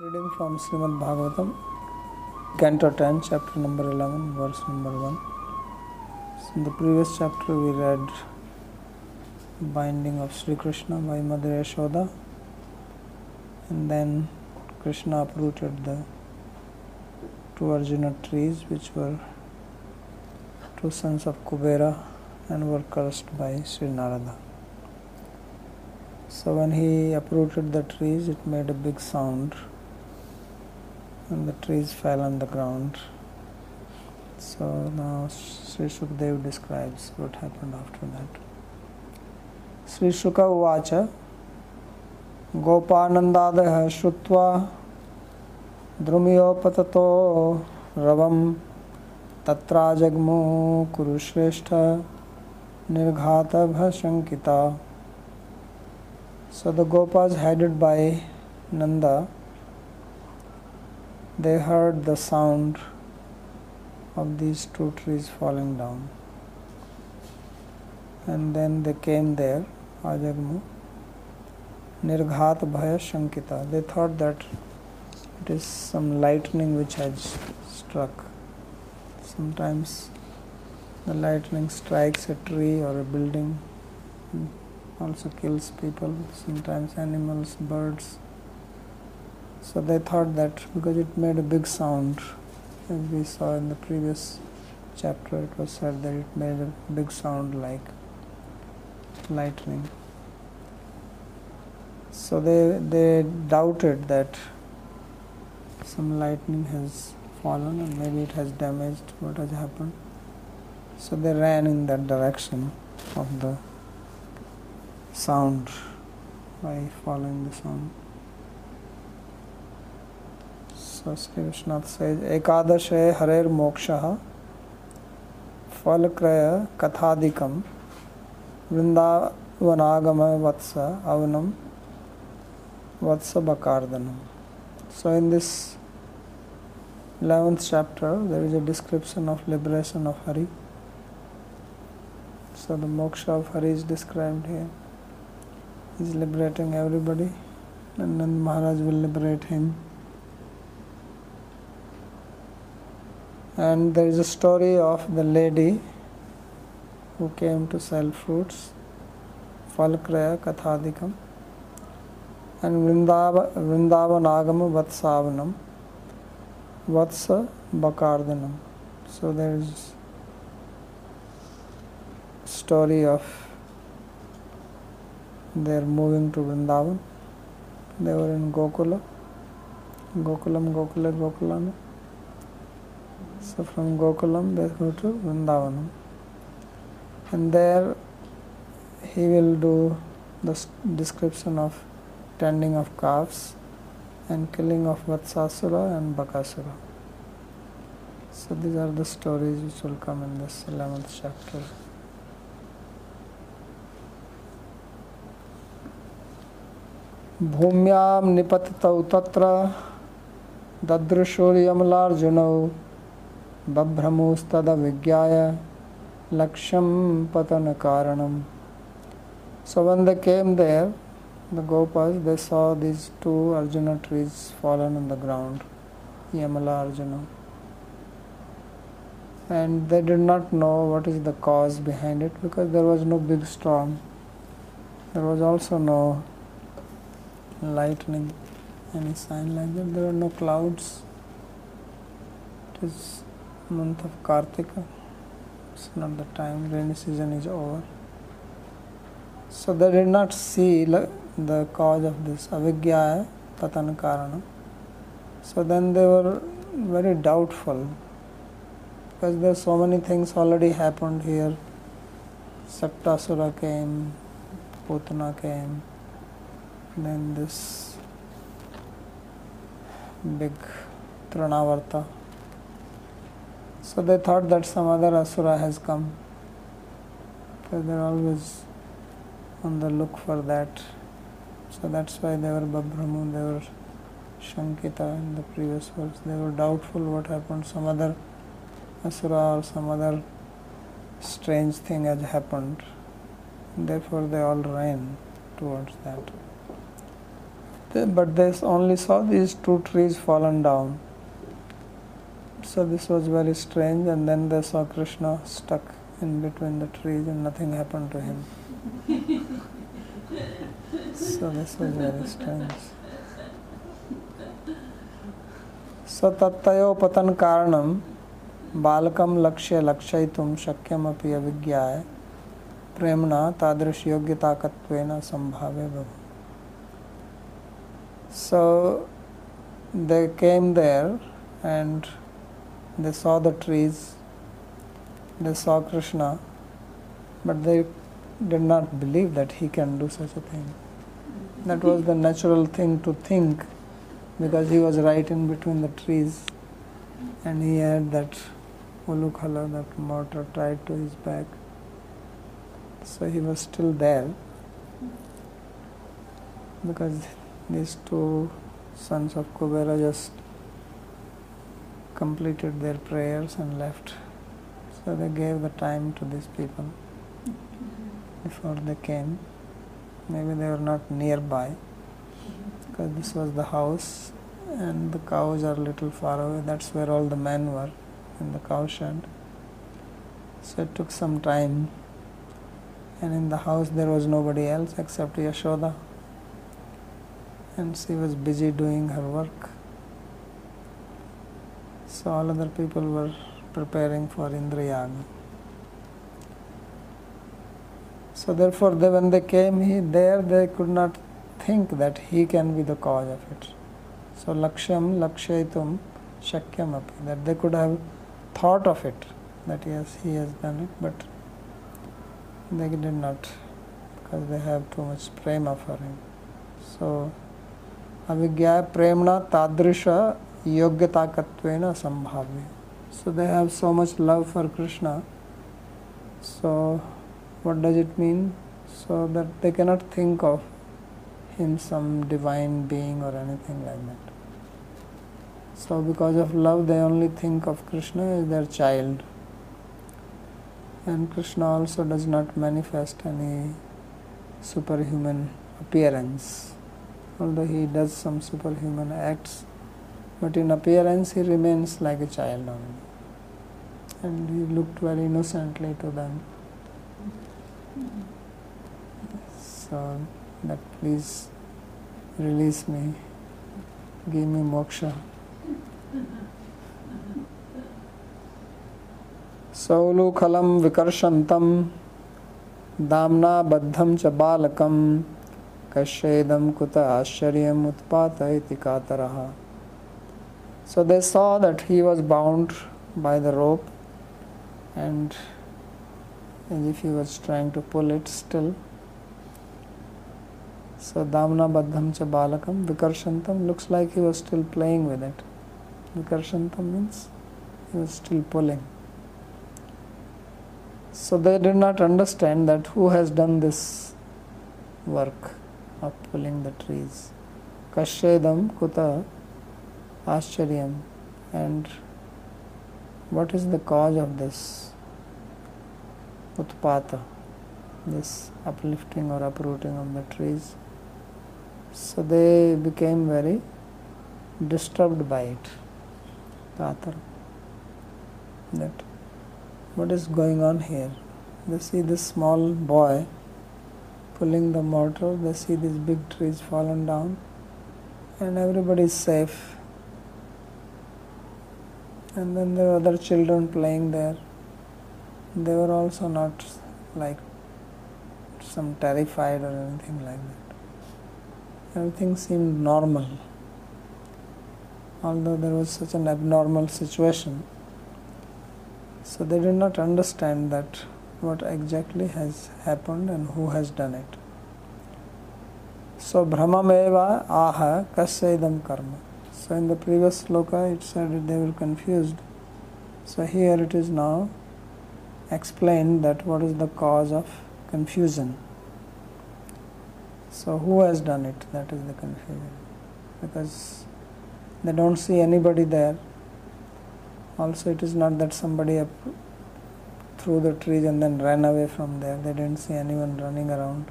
Reading from Srimad Bhagavatam, Canto 10, chapter number 11, verse number 1. So in the previous chapter, we read binding of Sri Krishna by Mother Yashoda, and then Krishna uprooted the two Arjuna trees, which were two sons of Kubera and were cursed by Sri Narada. So when he uprooted the trees, it made a big sound, and the trees fell on the ground. So now Sri Shukdev describes what happened after that. Sri Shuka uvacha गोपानन्दादयः श्रुत्वा द्रुमियोपततो रवं तत्राजग्मो कुरुश्रेष्ठ निर्घातभशङ्किता So the Gopas headed by Nanda, they heard the sound of these two trees falling down. And then they came there, Ajagmu, Nirghat Bhaya Shankita. They thought that it is some lightning which has struck. Sometimes the lightning strikes a tree or a building, also kills people, sometimes animals, birds. So they thought that because it made a big sound, as we saw in the previous chapter, it was said that it made a big sound like lightning. So they, they doubted that some lightning has fallen and maybe it has damaged what has happened. So they ran in that direction of the sound by following the sound. Swasti Vishwanath से। एकादश है हरेर मोक्ष फल क्रय कथाधिकम वृंदावनागम वत्स अवनम वत्स बकारदनम so in this eleventh chapter there is a description of liberation of Hari so the moksha of Hari is described here is liberating everybody Nanda Maharaj will liberate him And there is a story of the lady who came to sell fruits, Falkraya Kathadikam, and Vrindava, Vatsavanam, Vatsa Bakardanam. So there is story of they are moving to Vrindavan. They were in Gokula, Gokulam, Gokula, Gokulam. So from Gokulam they go to Vrindavanam, and there he will do the description of tending of calves and killing of Vatsasura and Bakasura. So these are the stories which will come in this 11th chapter. भूम्यां निपततौ तत्र ददृशोर्यमलार्जुनौ ಬಭ್ರಮೋಸ್ತದವಿಜ್ಞಾಯ laksham patana karanam so when they came there the gopas they saw these two arjuna trees fallen on the ground yamala arjuna. And they did not know what is the cause behind it because there was no big storm. There was also no lightning any sign like that. There were no clouds. It is month of Kartika. It's not the time. Rainy season is over. So they did not see the cause of this avigya patan karana. So then they were very doubtful because there so many things already happened here. Saktasura came, Putana came, then this big Trinavarta. So they thought that some other asura has come. Because they're always on the look for that. So that's why they were Babhramu, they were Shankita in the previous verse. They were doubtful what happened, some other asura or some other strange thing has happened. Therefore they all ran towards that. but they only saw these two trees fallen down. So this was very strange, and then they saw Krishna stuck in between the trees, and nothing happened to him. so this was very strange. So तत्तयोपतन कारणम बालकम लक्ष्य लक्षयितुं शक्यमपि अविज्ञाय प्रेमणा तादृश योग्यताकत्वेन संभाव्य भव So they came there and they saw the trees, they saw Krishna, but they did not believe that he can do such a thing. That was the natural thing to think because he was right in between the trees and he had that ulukhala, that mortar tied to his back. So he was still there because these two sons of Kubera just completed their prayers and left. So they gave the time to these people before they came. Maybe they were not nearby because this was the house and the cows are a little far away. That's where all the men were in the cow shed. So it took some time. And in the house there was nobody else except Yashoda and she was busy doing her work. So all other people were preparing for Indrayaga. So therefore, they, when they came he, there, they could not think that he can be the cause of it. So lakshyam lakshaitum shakyam api, that they could have thought of it, that yes, he has done it, but they did not, because they have too much prema for him. So avigya premna tadrisha yogyatakatvena sambhavya. So they have so much love for Krishna. So what does it mean? So that they cannot think of him some divine being or anything like that. So because of love they only think of Krishna as their child. And Krishna also does not manifest any superhuman appearance, although he does some superhuman acts but in appearance he remains like a child only. And he looked very innocently to them. So that please release me, give me moksha. सौलुखलं विकर्षन्तं दाम्ना बद्धं च बालकं कश्येदम कुत आश्चर्यम उत्पात कातरः So they saw that he was bound by the rope and as if he was trying to pull it still. So Damna Baddham cha balakam Vikarshantam looks like he was still playing with it. Vikarshantam means he was still pulling. So they did not understand that who has done this work of pulling the trees. Kashedam kuta ascharyam. And what is the cause of this utpata, this uplifting or uprooting of the trees? So they became very disturbed by it. Tatar. That what is going on here? They see this small boy pulling the mortar, they see these big trees fallen down, and everybody is safe. And then there were other children playing there. They were also not like some terrified or anything like that. Everything seemed normal. Although there was such an abnormal situation. So they did not understand that what exactly has happened and who has done it. So Brahmameva aha kasaidam karma. So in the previous sloka it said they were confused. So here it is now explained that what is the cause of confusion. So who has done it? That is the confusion. Because they don't see anybody there. Also it is not that somebody up through the trees and then ran away from there. They didn't see anyone running around.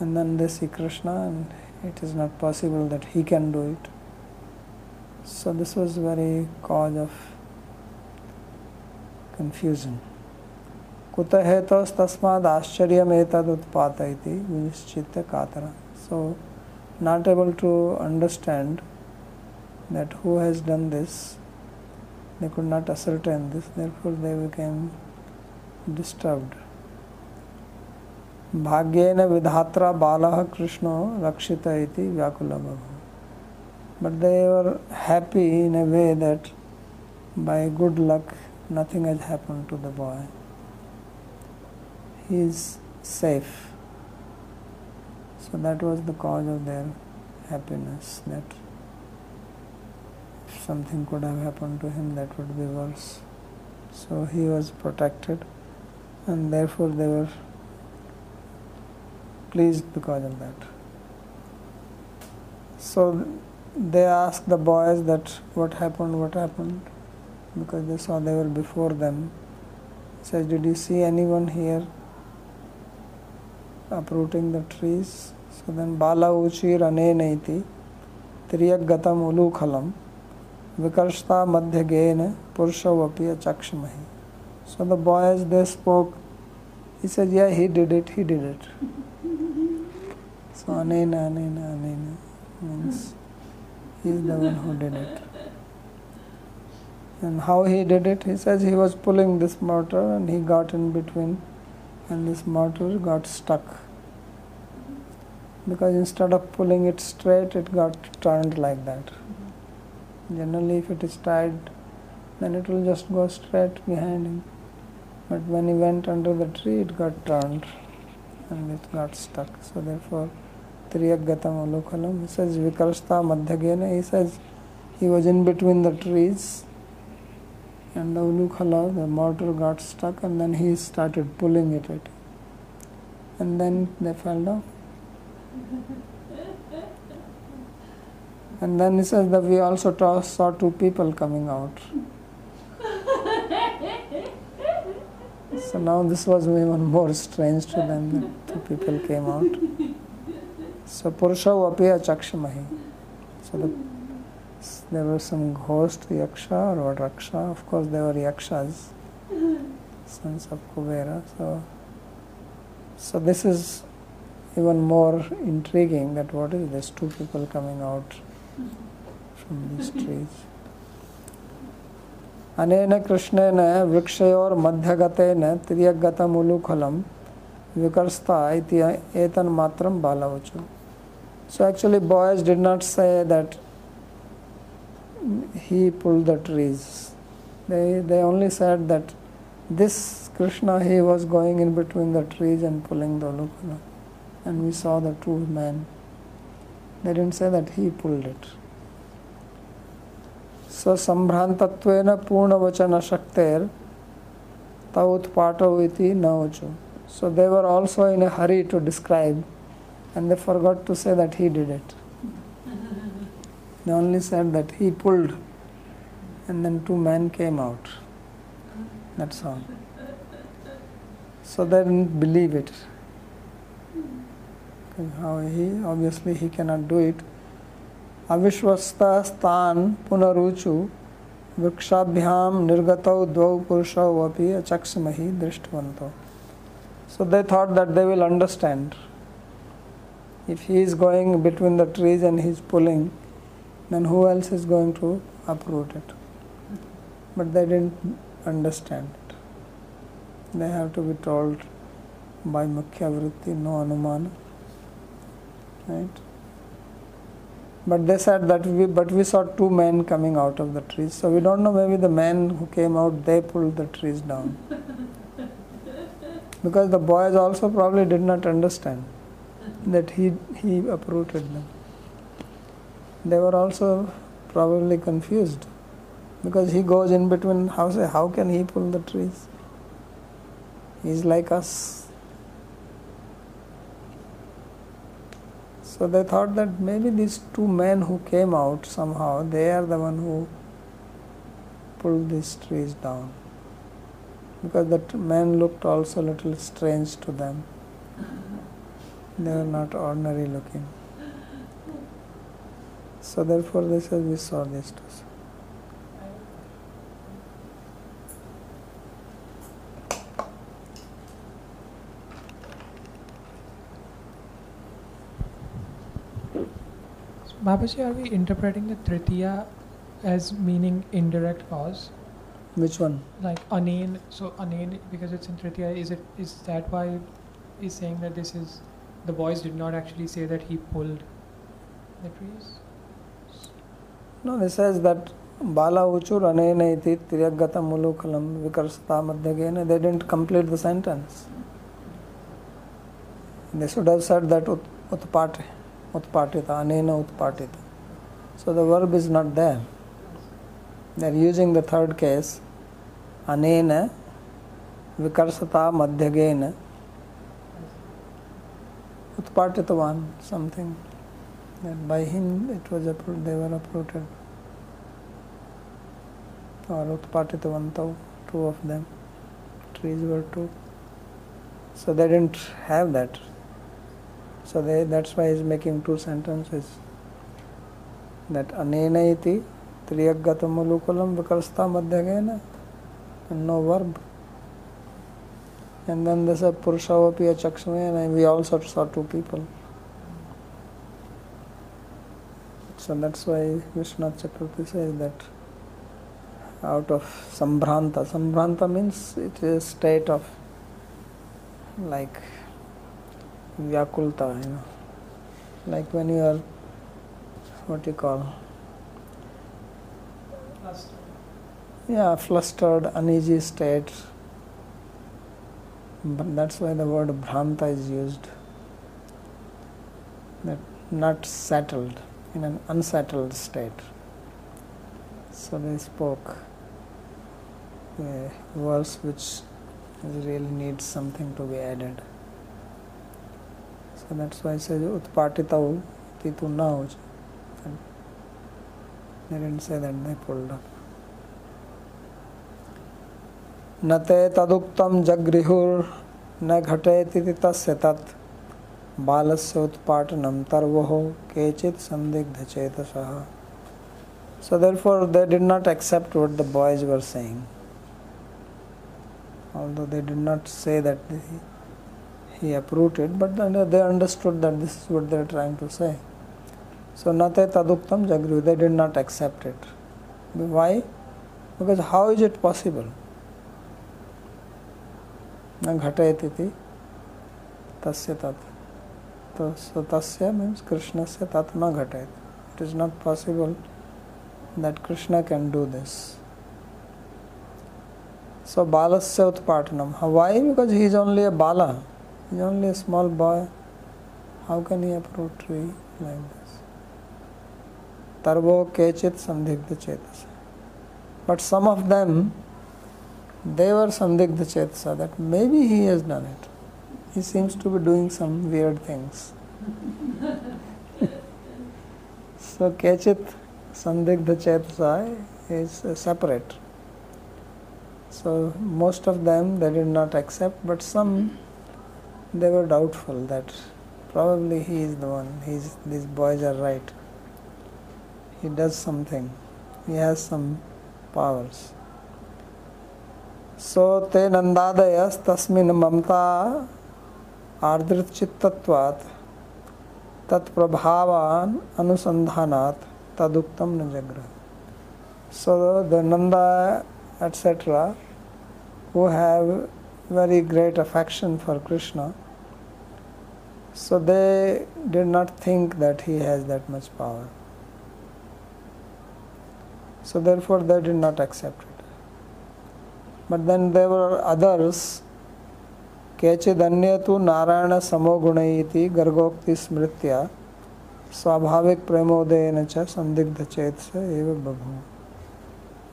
And then they see Krishna and it is not possible that he can do it. So this was very cause of confusion. कुत हेतस्तस्माद आश्चर्यमेतद उत्पादयति विनिश्चित कातरा so not able to understand that who has done this they could not ascertain this therefore they became disturbed भाग्येन विधात्रा बालः कृष्णो रक्षित इति व्याकुलः but they were happy in a way that by good luck nothing has happened to the boy he is safe. So that was the cause of their happiness. That if something could have happened to him, that would be worse. So he was protected, and therefore they were pleased because of that. So they asked the boys that what happened, what happened, because they saw they were before them. Says, did you see anyone here uprooting the trees. So then Bala Uchir Aneneti Triyagatam Ulukhalam Vikarshta Madhyagena Purushavapi Chakshmahi. So the boys they spoke. He said, Yeah, he did it, he did it. So Anena, Anena, Anena means he is the one who did it. And how he did it, he says he was pulling this mortar and he got in between and this mortar got stuck. Because instead of pulling it straight it got turned like that. Generally if it is tied then it will just go straight behind him. But when he went under the tree it got turned and it got stuck. So therefore Triyagatam Ulukhalam he says Vikarsta Madhyagena he says he was in between the trees and the Ulukhala the mortar got stuck and then he started pulling it at and then they fell down and then he says that we also saw two people coming out. so now this was even more strange to them that two people came out. So Purusha Vapiya Chakshamahi. So the, there were some ghost yaksha or raksha. Of course, they were yakshas, sons of Kubera. So, so this is even more intriguing that what is this two people coming out from these trees अनेन कृष्णेन वृक्षयोर मध्यगतेन त्रियगतमुलुखलं विकर्स्ता इति एतन मात्रम बालवचु so actually boys did not say that he pulled the trees they they only said that this krishna he was going in between the trees and pulling the ulukhala and we saw the two men. They didn't say that he pulled it. So sambhrantattvena purnavachana shakter tautpato iti nauchu. So they were also in a hurry to describe and they forgot to say that he did it. They only said that he pulled, and then two men came out. That's all. So they didn't believe it. How he obviously he cannot do it. Avishwasta stan punaruchu vrikshabhyam nirgatau dvau purushau api achaksamahi drishtvanto. So they thought that they will understand if he is going between the trees and he is pulling then who else is going to uproot it but they didn't understand it they have to be told by mukhya vritti no anumana right? But they said that we, but we saw two men coming out of the trees. So we don't know. Maybe the men who came out they pulled the trees down. because the boys also probably did not understand that he he uprooted them. They were also probably confused because he goes in between. How say how can he pull the trees? He's like us So they thought that maybe these two men who came out somehow, they are the one who pulled these trees down. Because that man looked also a little strange to them. They are not ordinary looking. So therefore they said we saw these two. Babaji, are we interpreting the Tritiya as meaning indirect cause? Which one? Like Anen, so Anen, because it's in Tritiya, is it is that why he's saying that this is the boys did not actually say that he pulled the trees? No, he says that Bala Uchur Anena iti Tiryagata Mulukalam Vikarsata. They didn't complete the sentence. They should have said that Utpate. utpatita, anena utpatita. So the verb is not there. They are using the third case, anena vikarsata madhyagena utpatitavan, something that by him it was approved, they were uprooted. Or utpatitavantav, two of them, trees were two. So they didn't have that. So they, that's why he's making two sentences. That anena iti triyaggatam mulukulam vikarsta madhyagena and no verb. And then there's a purushavapi a chakshme and we also saw two people. So that's why Vishwanath Chakravarti says that out of sambhranta. Sambhranta means it is a state of like vyakulta, you know, like when you are what you call Flustered. yeah flustered, uneasy state. But that's why the word bhranta is used. That not settled in an unsettled state. So they spoke a verse which really needs something to be added. So that's why I say utpatitavu titu na They didn't say that they pulled up. न ते तदुक्तं जगृहुर् न घटेति तस्य तत् बालस्य उत्पाटनं तर्वोः केचित् संदिग्धचेतसः So therefore they did not accept what the boys were saying. Although they did not say that he approved it, but they understood that this is what they are trying to say. So nate taduktam jagru, they did not accept it. Why? Because how is it possible? न घटयती तस्य तत्। तो सो तस्य means Krishna से तत् न घटे it is not possible that Krishna can do this so बाल से उत्पाटनम हवाई because he is only a bala. Is only a small boy how can he approach tree like this तरबो केचित संदिग्ध चेत but some of them. They were sandhigdha chetasa, that maybe he has done it. He seems to be doing some weird things. so kechit sandhigdha chetasa is uh, separate. So most of them they did not accept, but some they were doubtful that probably he is the one. He's, these boys are right. He does something. He has some powers. सो ते नंदादय तस्मिन् ममता आर्द्रचित्तत्वात्, तत्प्रभावान् अनुसंधानात् तदुक्तम न जग्रह so the Nanda etcetera who have very great affection for Krishna so they did not think that he has that much power so therefore they did not accept but then there were others केचिदन्यतु नारायण समोगुण गर्गोक्ति स्मृत्या स्वाभाविक प्रेमोदयन च संदिग्ध चेत से एव बभू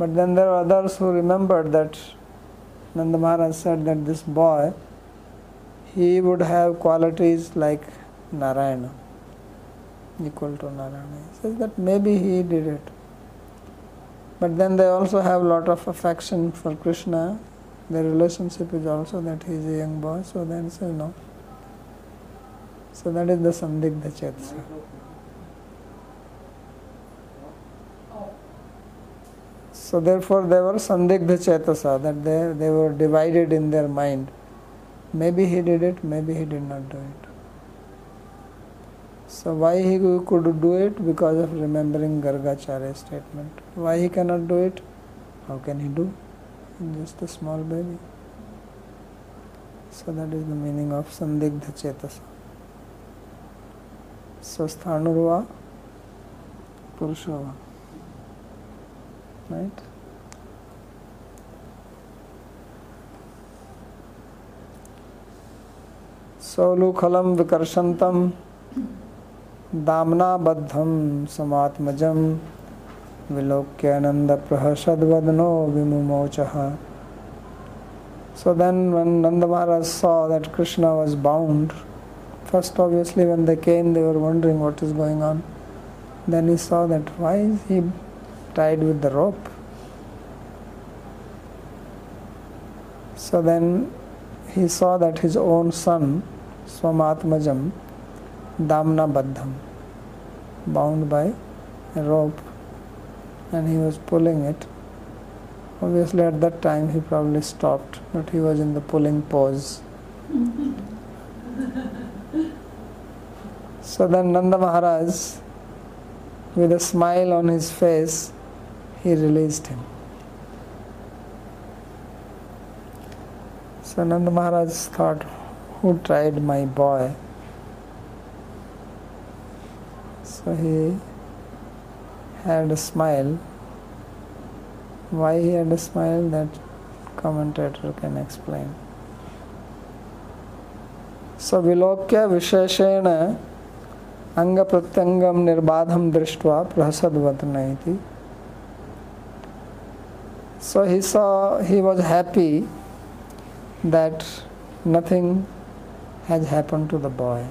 but then there others who remembered that Nanda Maharaj said that this boy he would have qualities like narayana equal to narayana he says that maybe he did it But then they also have a lot of affection for Krishna. Their relationship is also that he is a young boy, so then so you know. So that is the Sandigdha Chetsa. So therefore they were Sandigdha Chetasa, that they, they were divided in their mind. Maybe he did it, maybe he did not do it. So why he could do it? Because of remembering Gargacharya statement. Why he cannot do it? How can he do? Just a small baby. So that is the meaning of Sandigdha Chetasa. So Sthanurva Purushava. Right? सौलुखलम विकर्षंतम दामना बद्धम समात्मजम विलोक्यानंद प्रहसदवदनो विमुमोच So then when Nanda Maharaj saw that Krishna was bound, first obviously when they came they were wondering what is going on. Then he saw that why is he tied with the rope? So then he saw that his own son, Swamatmajam, Damna Baddham, bound by a rope, and he was pulling it. Obviously, at that time he probably stopped, but he was in the pulling pose. so then Nanda Maharaj, with a smile on his face, he released him. So Nanda Maharaj thought, who tried my boy? So he had a smile why he had a smile, that commentator can explain. So Vilokya Visheshena Anga Pratyangam Nirbadham Drishtva Prahasadvatana iti. So he saw, he was happy that nothing has happened to the boy.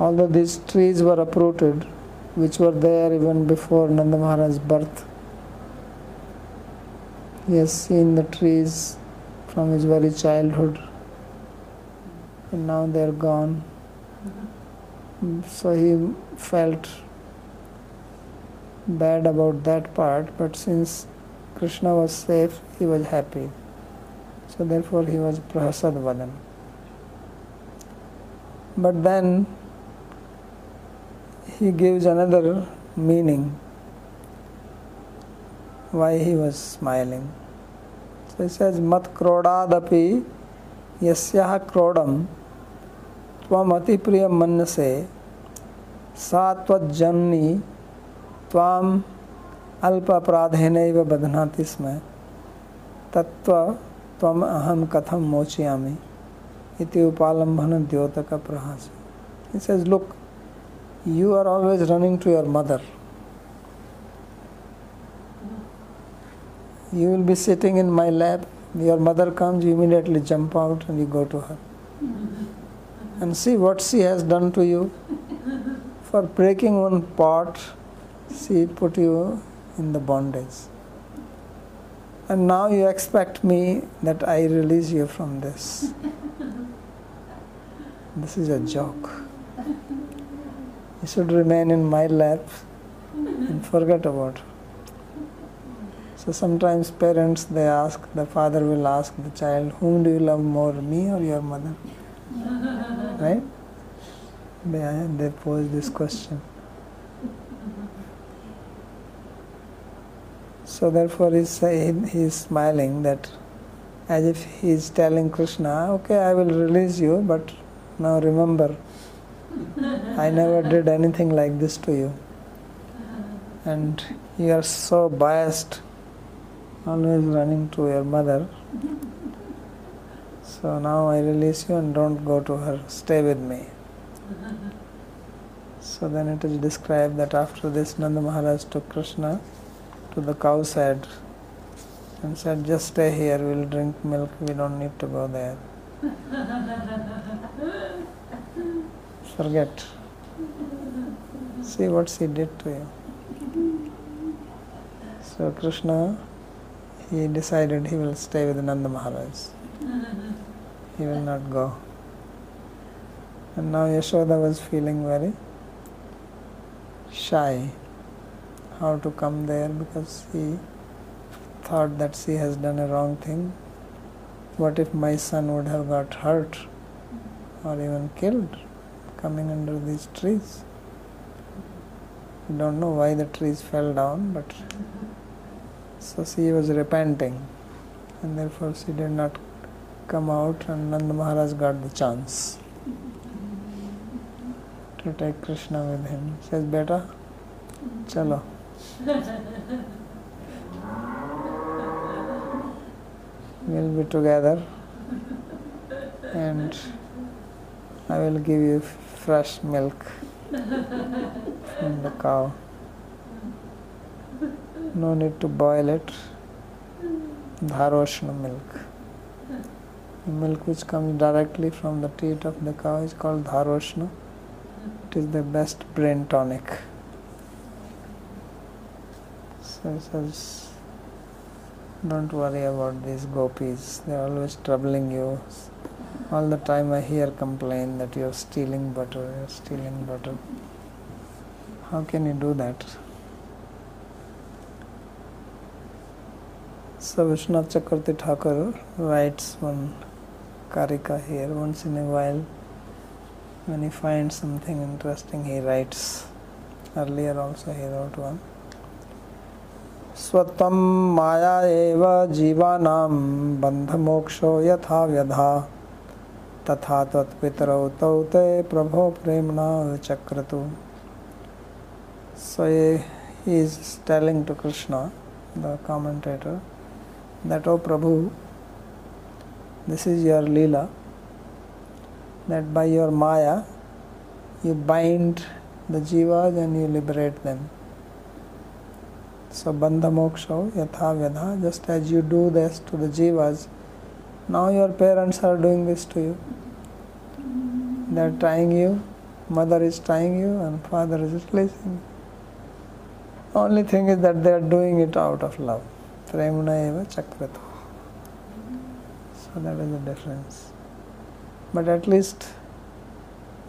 Although these trees were uprooted, which were there even before Nanda Maharaj's birth, he has seen the trees from his very childhood and now they are gone. So he felt bad about that part, but since Krishna was safe, he was happy. So therefore he was Prahasad Vadan. But then he gives another meaning why he was smiling. So he says, Mat krodadapi yasyah krodam tvam ati priya mannase satvat janni tvam अल्प अपराधेन बध्नाति स्म तत्व तम अहम कथम मोचयामी इति उपालंबन द्योतक प्रहास He says, look, you are always running to your mother. You will be sitting in my lap, your mother comes, you immediately jump out and you go to her. And see what she has done to you. For breaking one pot, she put you in the bondage. And now you expect me that I release you from this. This is a joke. You should remain in my lap and forget about so sometimes parents they ask, the father will ask the child, whom do you love more, me or your mother? right? They, they pose this question. So therefore he's, saying, he's smiling that as if he's telling Krishna, okay, I will release you, but now remember, I never did anything like this to you. And you are so biased always running to your mother. So now I release you and don't go to her, stay with me. So then it is described that after this Nanda Maharaj took Krishna to the cow shed and said, Just stay here, we'll drink milk, we don't need to go there. Forget. See what she did to you. So Krishna he decided he will stay with Nanda Maharaj. He will not go. And now Yashoda was feeling very shy. how to come there because he thought that she has done a wrong thing. What if my son would have got hurt or even killed coming under these trees? Don't know why the trees fell down, but so she was repenting, and therefore she did not come out, and Nanda Maharaj got the chance to take Krishna with him. He says, Beta, chalo. We'll be together and I will give you fresh milk from the cow. No need to boil it. Dharoshna milk. The milk which comes directly from the teat of the cow is called Dharoshna. It is the best brain tonic. So says, don't worry about these gopis. They are always troubling you. All the time I hear complain that you are stealing butter, you are stealing butter. How can you do that? So Vishwanath Chakravarti Thakur writes one karika here once in a while. When he finds something interesting, he writes. Earlier also he wrote one. स्वत्वं माया एव जीवानां बन्धमोक्षो यथा व्यधा तथा तत्पितरौ तौ प्रभो प्रेमण प्रेमणा चक्रतु so a is telling to Krishna the commentator that O Prabhu this is your lila that by your maya you bind the jivas and you liberate them so बंध मोक्ष यथा व्यधा just as you do to the jivas now your parents are doing this to you They are trying you, mother is trying you, and father is releasing you. Only thing is that they are doing it out of love. Premuna eva. So that is the difference. But at least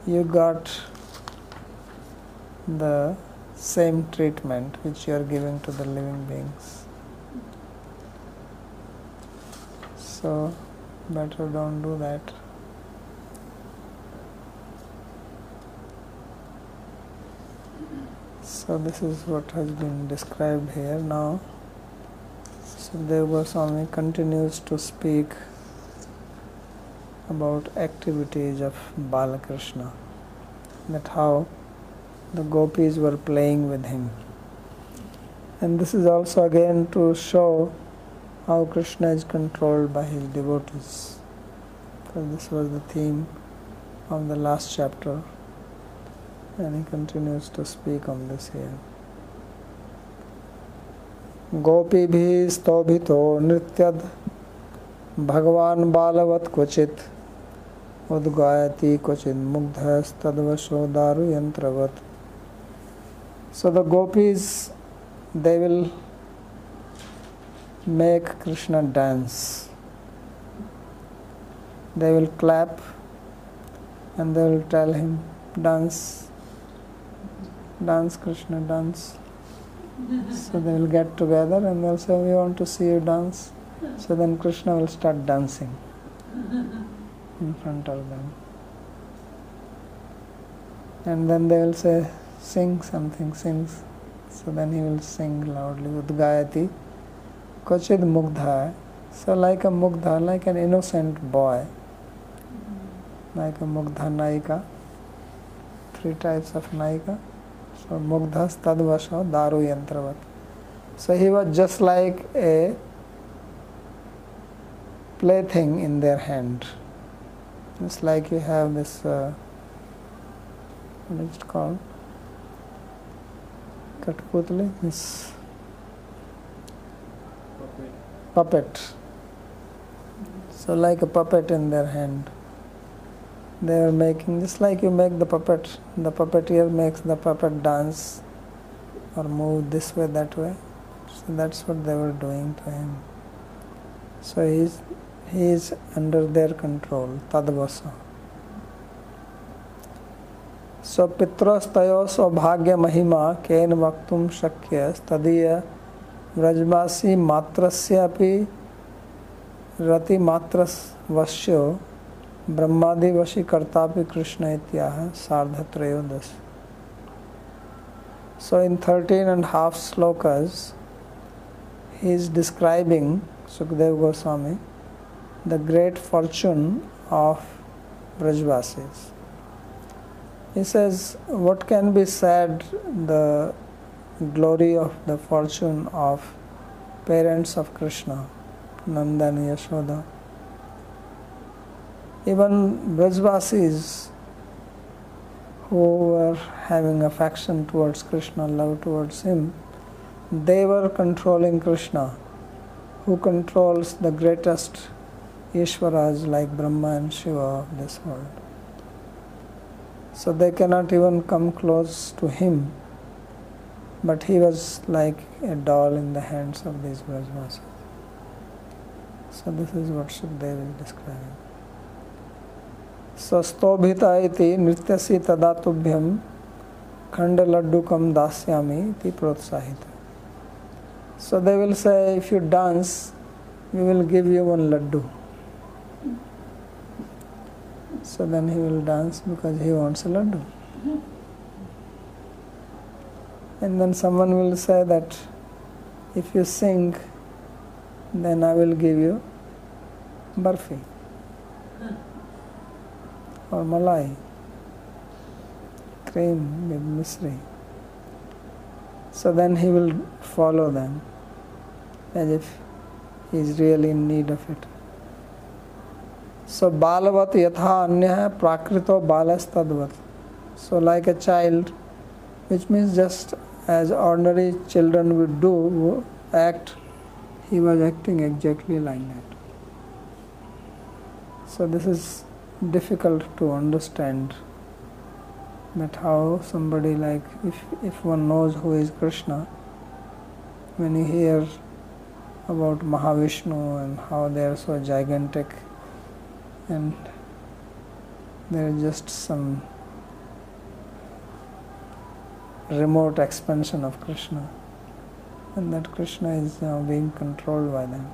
you got the same treatment which you are giving to the living beings. So better don't do that. So this is what has been described here now. Sukadeva Goswami continues to speak about activities of Balakrishna, that how the gopis were playing with him. And this is also again to show how Krishna is controlled by his devotees. So this was the theme of the last chapter, and he continues to speak on this here. गोपीभिः स्तौभितो नृत्यद भगवान् बालवत् क्वचित् उद्गायति क्वचित् मुग्धस्तद्वशो दारुयन्त्रवत् So the gopis they will make Krishna dance. They will clap and they will tell him dance dance Krishna dance. So they will get together and they'll say we want to see you dance. So then Krishna will start dancing in front of them. And then they will say sing something sings so then he will sing loudly udgayati kochid mugdha so like a mugdha like an innocent boy. Like a mugdha naika. Three types of naika mugdhas tadvasha daru yantravat so he was just like a plaything in their hand it's like you have this uh, what is it called Katputli, this puppet. puppet. So, like a puppet in their hand, they are making just like you make the puppet. The puppeteer makes the puppet dance or move this way, that way. So that's what they were doing to him. So he's he is under their control, tadvasa. सो पितृस्तयो सौभाग्य महिमा केन वक्तुम शक्य तदीय व्रजवासी मात्रस्यापि रतिमात्रवश्यो ब्रह्मादिवशी कर्ता भी कृष्ण इत्याह सार्ध त्रयोदश so in thirteen and half shlokas he is describing Sukhdev Goswami the great fortune of Brajvasis is as what can be said the glory of the fortune of parents of Krishna Nandan Yashoda Even Brajvasis who were having affection towards Krishna, love towards him, they were controlling Krishna, who controls the greatest Ishwaras like Brahma and Shiva of this world. So they cannot even come close to him, but he was like a doll in the hands of these Brajvasis. So this is what Shukdev is describing. सस्तोभिता नृत्य से तदातुभ्यम खंड लड्डुकम दास्यामी प्रोत्साहित so they will say if you dance we will give you one laddu so then he will dance because he wants laddu and then someone will say that if you sing then I will give you barfi or malai, with misri. So then he will follow them as if he is really in need of it. So balavat yatha anya prakrito balas tadvat. So like a child, which means just as ordinary children would do, act, he was acting exactly like that. So this is difficult to understand that how somebody like if if one knows who is Krishna when you hear about Mahavishnu and how they are so gigantic and they're just some remote expansion of Krishna and that Krishna is now being controlled by them.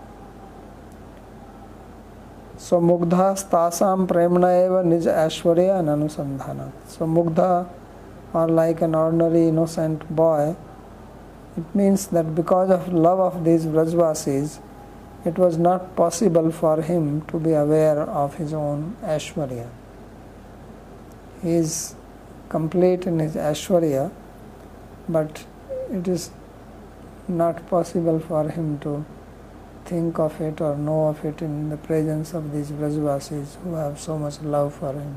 So mugdha stasam premna eva nij ashwarya anusandhana. So mugdha or like an ordinary innocent boy, it means that because of love of these Vrajvasis, it was not possible for him to be aware of his own Ashwarya. He is complete in his Ashwarya, but it is not possible for him to think of it or know of it in the presence of these Brajvasis who have so much love for him.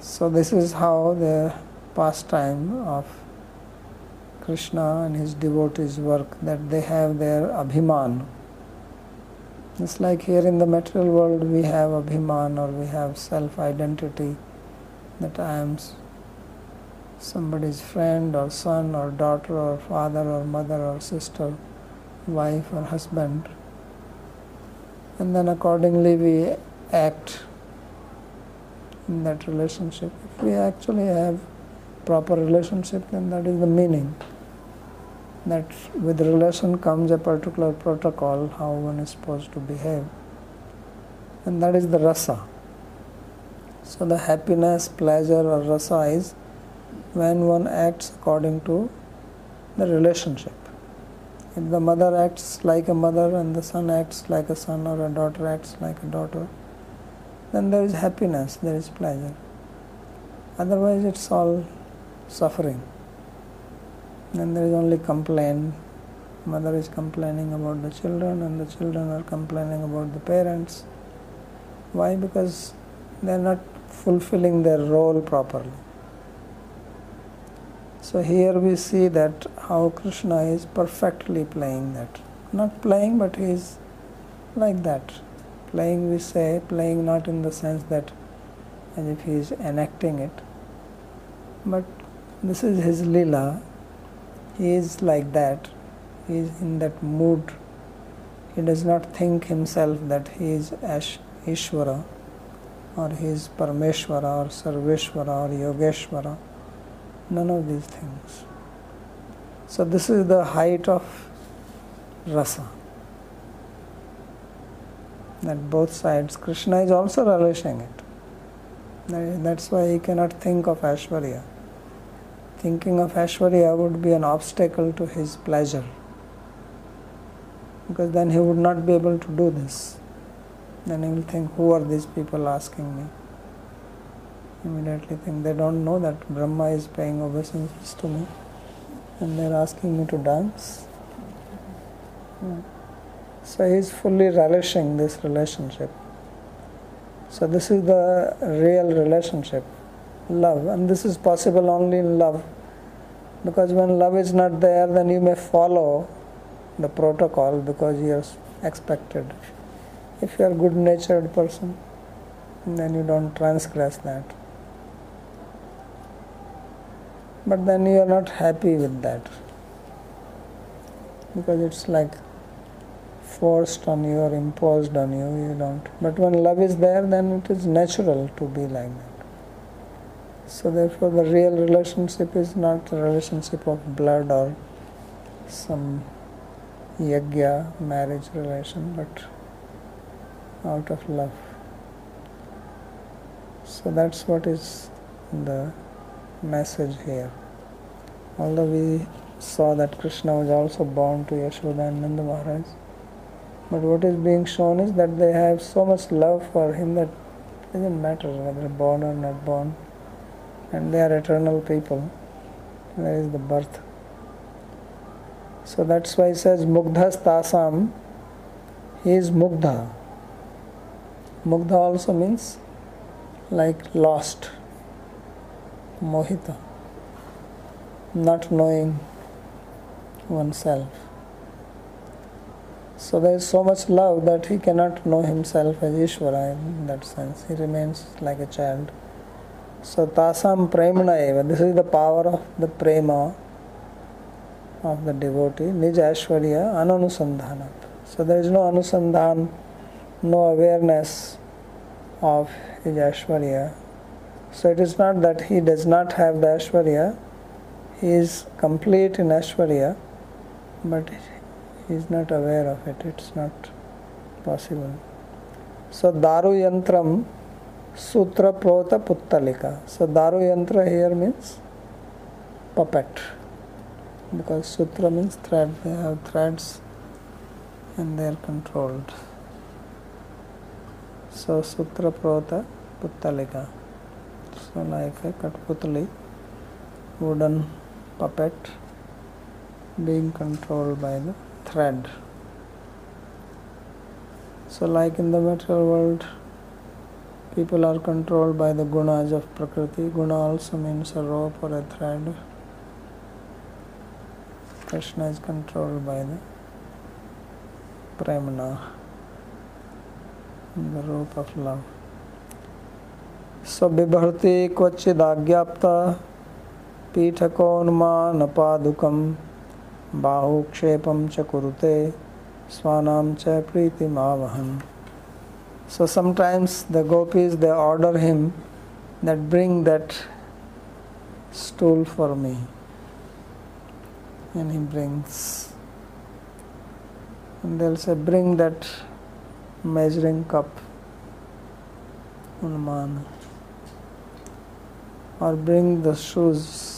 So, this is how the pastime of Krishna and his devotees work, that they have their abhiman. It's like here in the material world we have abhiman or we have self identity that I am somebody's friend or son or daughter or father or mother or sister wife or husband. And then accordingly we act in that relationship. If we actually have proper relationship then that is the meaning. That with relation comes a particular protocol how one is supposed to behave. And that is the rasa. So the happiness pleasure or rasa is when one acts according to the relationship if the mother acts like a mother and the son acts like a son or a daughter acts like a daughter, then there is happiness, there is pleasure. Otherwise, it's all suffering. Then there is only complaint. Mother is complaining about the children, and the children are complaining about the parents. Why? Because they are not fulfilling their role properly. So here we see that how Krishna is perfectly playing that. Not playing, but he is like that. Playing, we say, playing not in the sense that as if he is enacting it, but this is his lila. He is like that. He is in that mood. He does not think himself that he is Ash Ishvara or he is Parameshwara or Sarveshwara or Yogeshwara. None of these things. So, this is the height of rasa. That both sides, Krishna is also relishing it. That's why he cannot think of Ashwarya. Thinking of Ashwarya would be an obstacle to his pleasure. Because then he would not be able to do this. Then he will think, Who are these people asking me? Immediately think they don't know that Brahma is paying obeisances to me and they're asking me to dance. Yeah. So he's fully relishing this relationship. So this is the real relationship, love, and this is possible only in love. Because when love is not there, then you may follow the protocol because you are expected. If you are a good natured person, then you don't transgress that. But then you are not happy with that because it's like forced on you or imposed on you, you don't. But when love is there, then it is natural to be like that. So, therefore, the real relationship is not a relationship of blood or some yagya marriage relation, but out of love. So, that's what is the message here. Although we saw that Krishna was also born to Yashoda and Nanda Maharaj, but what is being shown is that they have so much love for him that it doesn't matter whether born or not born, and they are eternal people. There is the birth. So that's why he says Mugdhas Tasam, he is Mugdha. Mugdha also means like lost, Mohita, not knowing oneself. So there is so much love that he cannot know himself as Ishvara in that sense. He remains like a child. So tasam premana eva. This is the power of the prema of the devotee. Nij Ashwarya ananusandhanat. So there is no anusandhan, no awareness of his. So it is not that he does not have the Ashwarya. He is complete in Ashwarya, but he is not aware of it. It's not possible. So Daru Yantram Sutra Prota Puttalika. So Daru Yantra here means puppet. Because Sutra means thread. They have threads and they are controlled. So Sutra Prota Puttalika. So like a Katputali, wooden puppet being controlled by the thread. So, like in the material world, people are controlled by the gunas of Prakriti. Guna also means a rope or a thread. Krishna is controlled by the Premana, the rope of love. So, Bibharti Kvachidaghyapta पीठकोन्मान पादुक बाहुक्षेपम च कुरुते स्वानाम च प्रीतिमावहन। So sometimes the gopis they order him that bring that stool for me and he brings and they say bring that measuring cup उन्मान or bring the shoes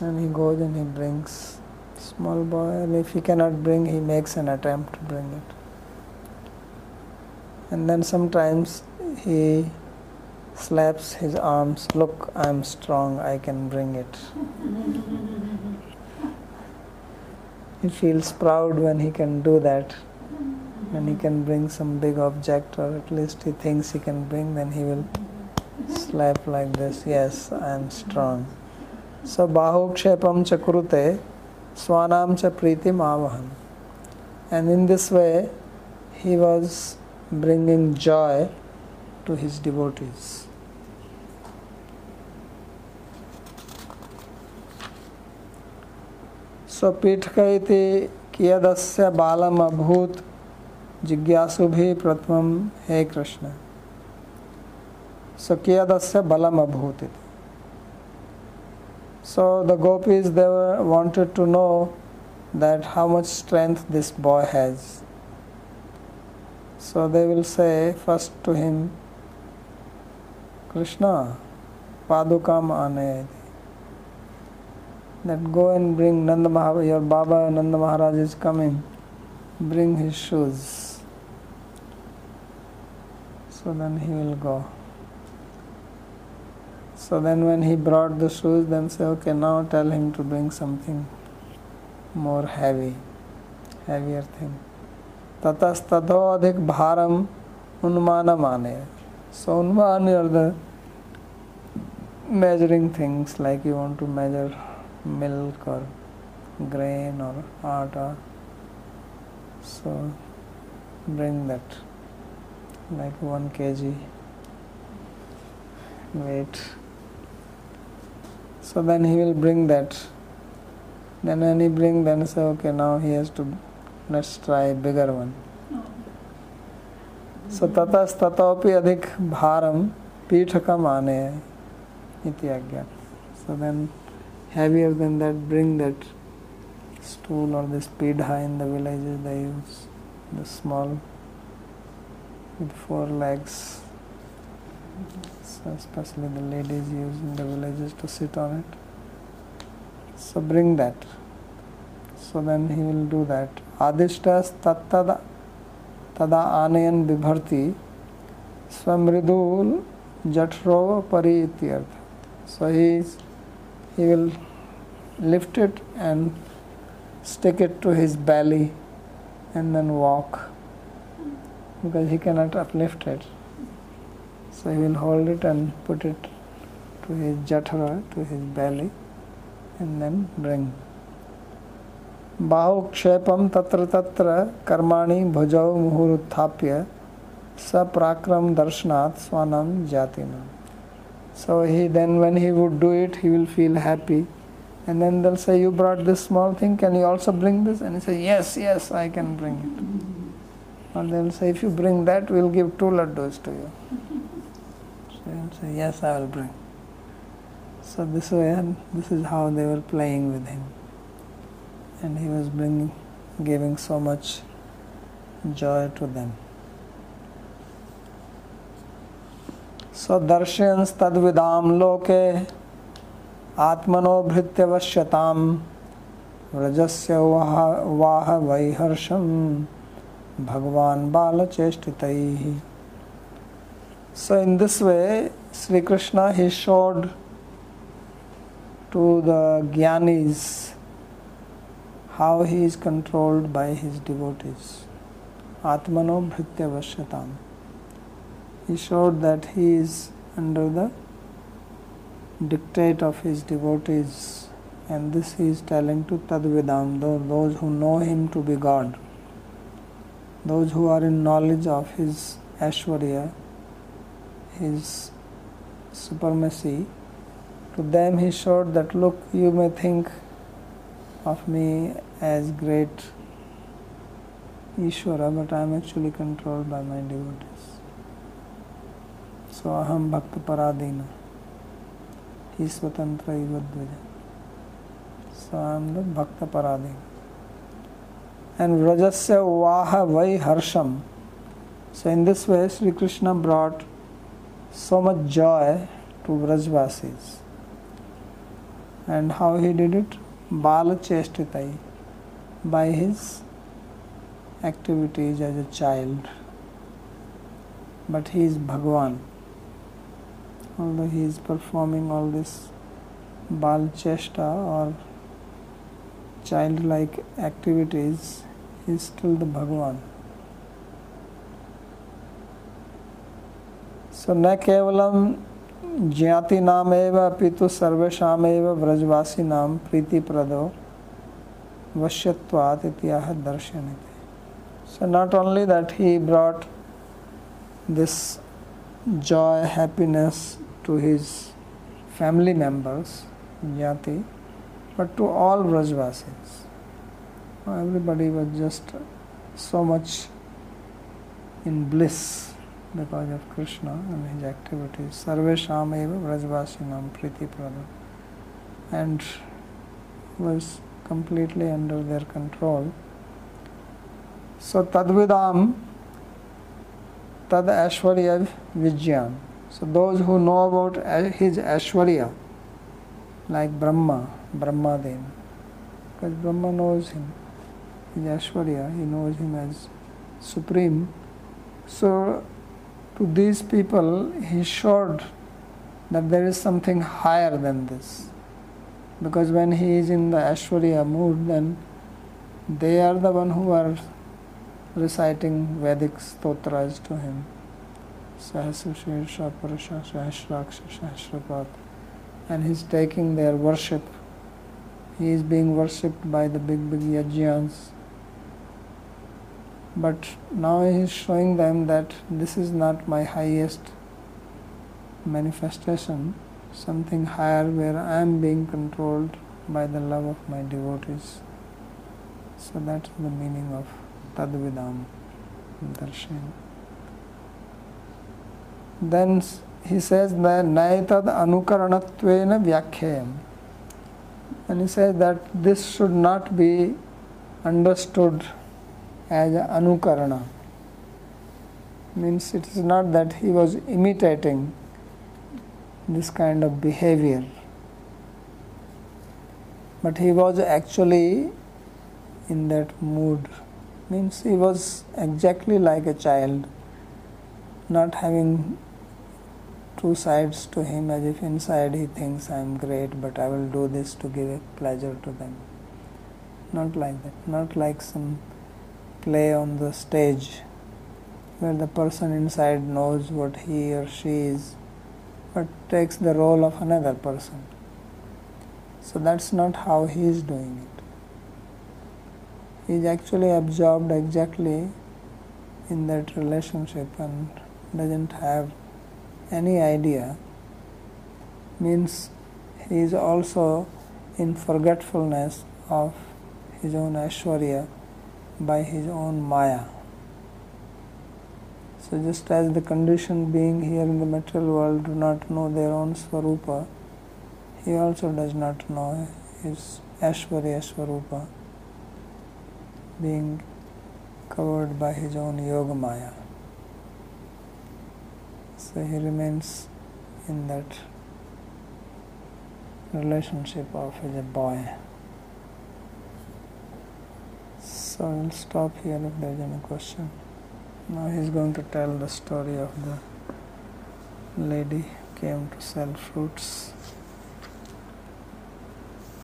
and he goes and he brings small boy and if he cannot bring he makes an attempt to bring it. And then sometimes he slaps his arms look i'm strong i can bring it. He feels proud when he can do that. When he can bring some big object or at least he thinks he can bring then he will slap like this yes i am strong स्वबाहुक्षेपम चकुरुते स्वानाम च प्रीति मावहन and in this way he was bringing joy to his devotees स्वपीठक कियदस्य बालम अभूत जिज्ञासु भी प्रथम हे कृष्ण। स्वकियदस्य बलम अभूत इति। So the gopis they were, wanted to know that how much strength this boy has. So they will say first to him, Krishna, Padukam ane. That go and bring Nanda Maharaj, your Baba Nanda Maharaj is coming. Bring his shoes. So then he will go. So then when he brought the shoes, then say, okay, now tell him to bring something more heavy, heavier thing. Tatastadho adhik bharam unmana mane. So unman are the measuring things like you want to measure milk or grain or atta. So bring that like 1 kg weight so then he will bring that then when he bring then say okay now he has to let's try bigger one so tatas tatopi adhik bharam pithakam ane iti agya so then heavier than that bring that stool or this pidha in the villages they use the small with four legs especially the ladies using in the villages to sit on it. So bring that. So then he will do that. Adishtas tattada tada anayan bibharti swamridul jatro pari. So he, he will lift it and stick it to his belly and then walk because he cannot uplift it. so he will hold it and put it to his jatra to his belly and then bring बाहुक्षेपम तत्र तत्र कर्माणि भुजौ मुहुरुत्थाप्य सपराक्रम दर्शनात् स्वानम जातिना so he then when he would do it he will feel happy and then they'll say you brought this small thing can you also bring this and he say yes yes i can bring it and they'll say if you bring that we'll give two laddus to you He'll say yes i will bring so this way this is how they were playing with him and he was bringing, giving so much joy to them. So darshans tadvidam loke atmano भृत्यवश्यताम व्रजस्य वाह वाह वैहर्षम भगवान बाल चेष्टितैः So in this way, Sri Krishna he showed to the Gyanis how he is controlled by his devotees. Atmano Bhritya Vashyatam. He showed that he is under the dictate of his devotees, and this he is telling to Tadvidam, those who know him to be God, those who are in knowledge of his Ashwarya, his supremacy. To them he showed that look, you may think of me as great Ishvara, but I am actually controlled by my devotees. So aham bhakta paradina. He swatantra ivadvaja. So I am the bhakta paradina. And Vrajasya vaha vai harsham. So in this way Sri Krishna brought so much joy to Vrajvasis. And how he did it? Bala Chestitai by his activities as a child. But he is Bhagwan. Although he is performing all this Bal Chesta or childlike activities, he is still the Bhagwan. सो न केवलम ज्ञाति नाम एव अपितु सर्वेशाम एव ब्रजवासी नाम प्रीति प्रदो वश्यत्वात इतिहास दर्शन so not only that he brought this joy happiness to his family members ज्ञाति but to all Brajvasis everybody was just so much in bliss because of Krishna and his activities. Sarvesham eva Vrajvasinam Priti Prada. And was completely under their control. So Tadvidam Tad Ashwarya Vijyan. So those who know about his Ashwarya, like Brahma, Brahma Brahmaden, because Brahma knows him, his Ashwarya, he knows him as supreme. So to these people he showed that there is something higher than this. Because when he is in the Ashwarya mood, then they are the one who are reciting Vedic stotras to him. Sahasra Purusha Sahasraksha Sahasrapat. And he's taking their worship. He is being worshipped by the big, big yajnas but now he is showing them that this is not my highest manifestation something higher where I am being controlled by the love of my devotees. So that's the meaning of tadvidam darshan. Then he says that naitad anukaranatvena vyakhyayam and he says that this should not be understood as anukarana. Means it is not that he was imitating this kind of behavior but he was actually in that mood. Means he was exactly like a child, not having two sides to him as if inside he thinks I am great, but I will do this to give a pleasure to them. Not like that, not like some play on the stage where the person inside knows what he or she is but takes the role of another person. So that's not how he is doing it. He is actually absorbed exactly in that relationship and doesn't have any idea means he is also in forgetfulness of his own Aishwarya by his own Maya. So, just as the conditioned being here in the material world do not know their own Swarupa, he also does not know his Aishwarya Swarupa being covered by his own yoga maya. So he remains in that relationship of as a boy. So I'll stop here if there's any question. Now he's going to tell the story of the lady came to sell fruits.